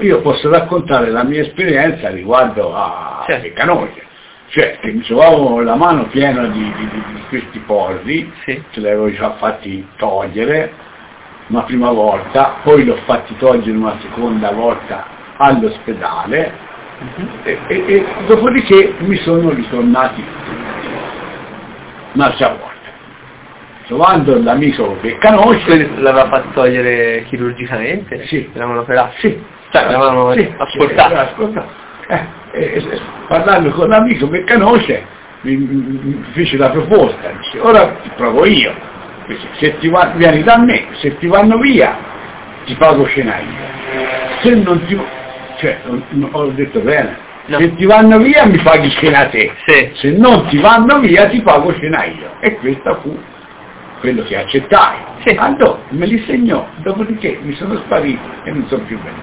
Io posso raccontare la mia esperienza riguardo a Certo. Peccanoce, cioè che mi trovavo la mano piena di, di- di- questi polli, Sì. ce li avevo già fatti togliere una prima volta, poi li ho fatti togliere una seconda volta all'ospedale Mhm. e, e- e dopodiché mi sono ritornati un'altra volta. Trovando l'amico che conosce, l'aveva fatto togliere chirurgicamente? Sì. L'avevano operato? sì, Cioè, l'avevano sì, ascoltato? sì. Eh, eh, eh, parlando con l'amico che conosce, mi, mi- mi fece la proposta, dice, ora ti provo io, se ti va- vieni da me, se ti vanno via, ti pago cena io. Se non ti cioè, ho detto bene, No. se ti vanno via mi paghi cena te, Sì. se non ti vanno via ti pago cena io. E questo fu quello che accettai. Sì. Andò, me li segnò, dopodiché mi sono sparito e non sono più venuto.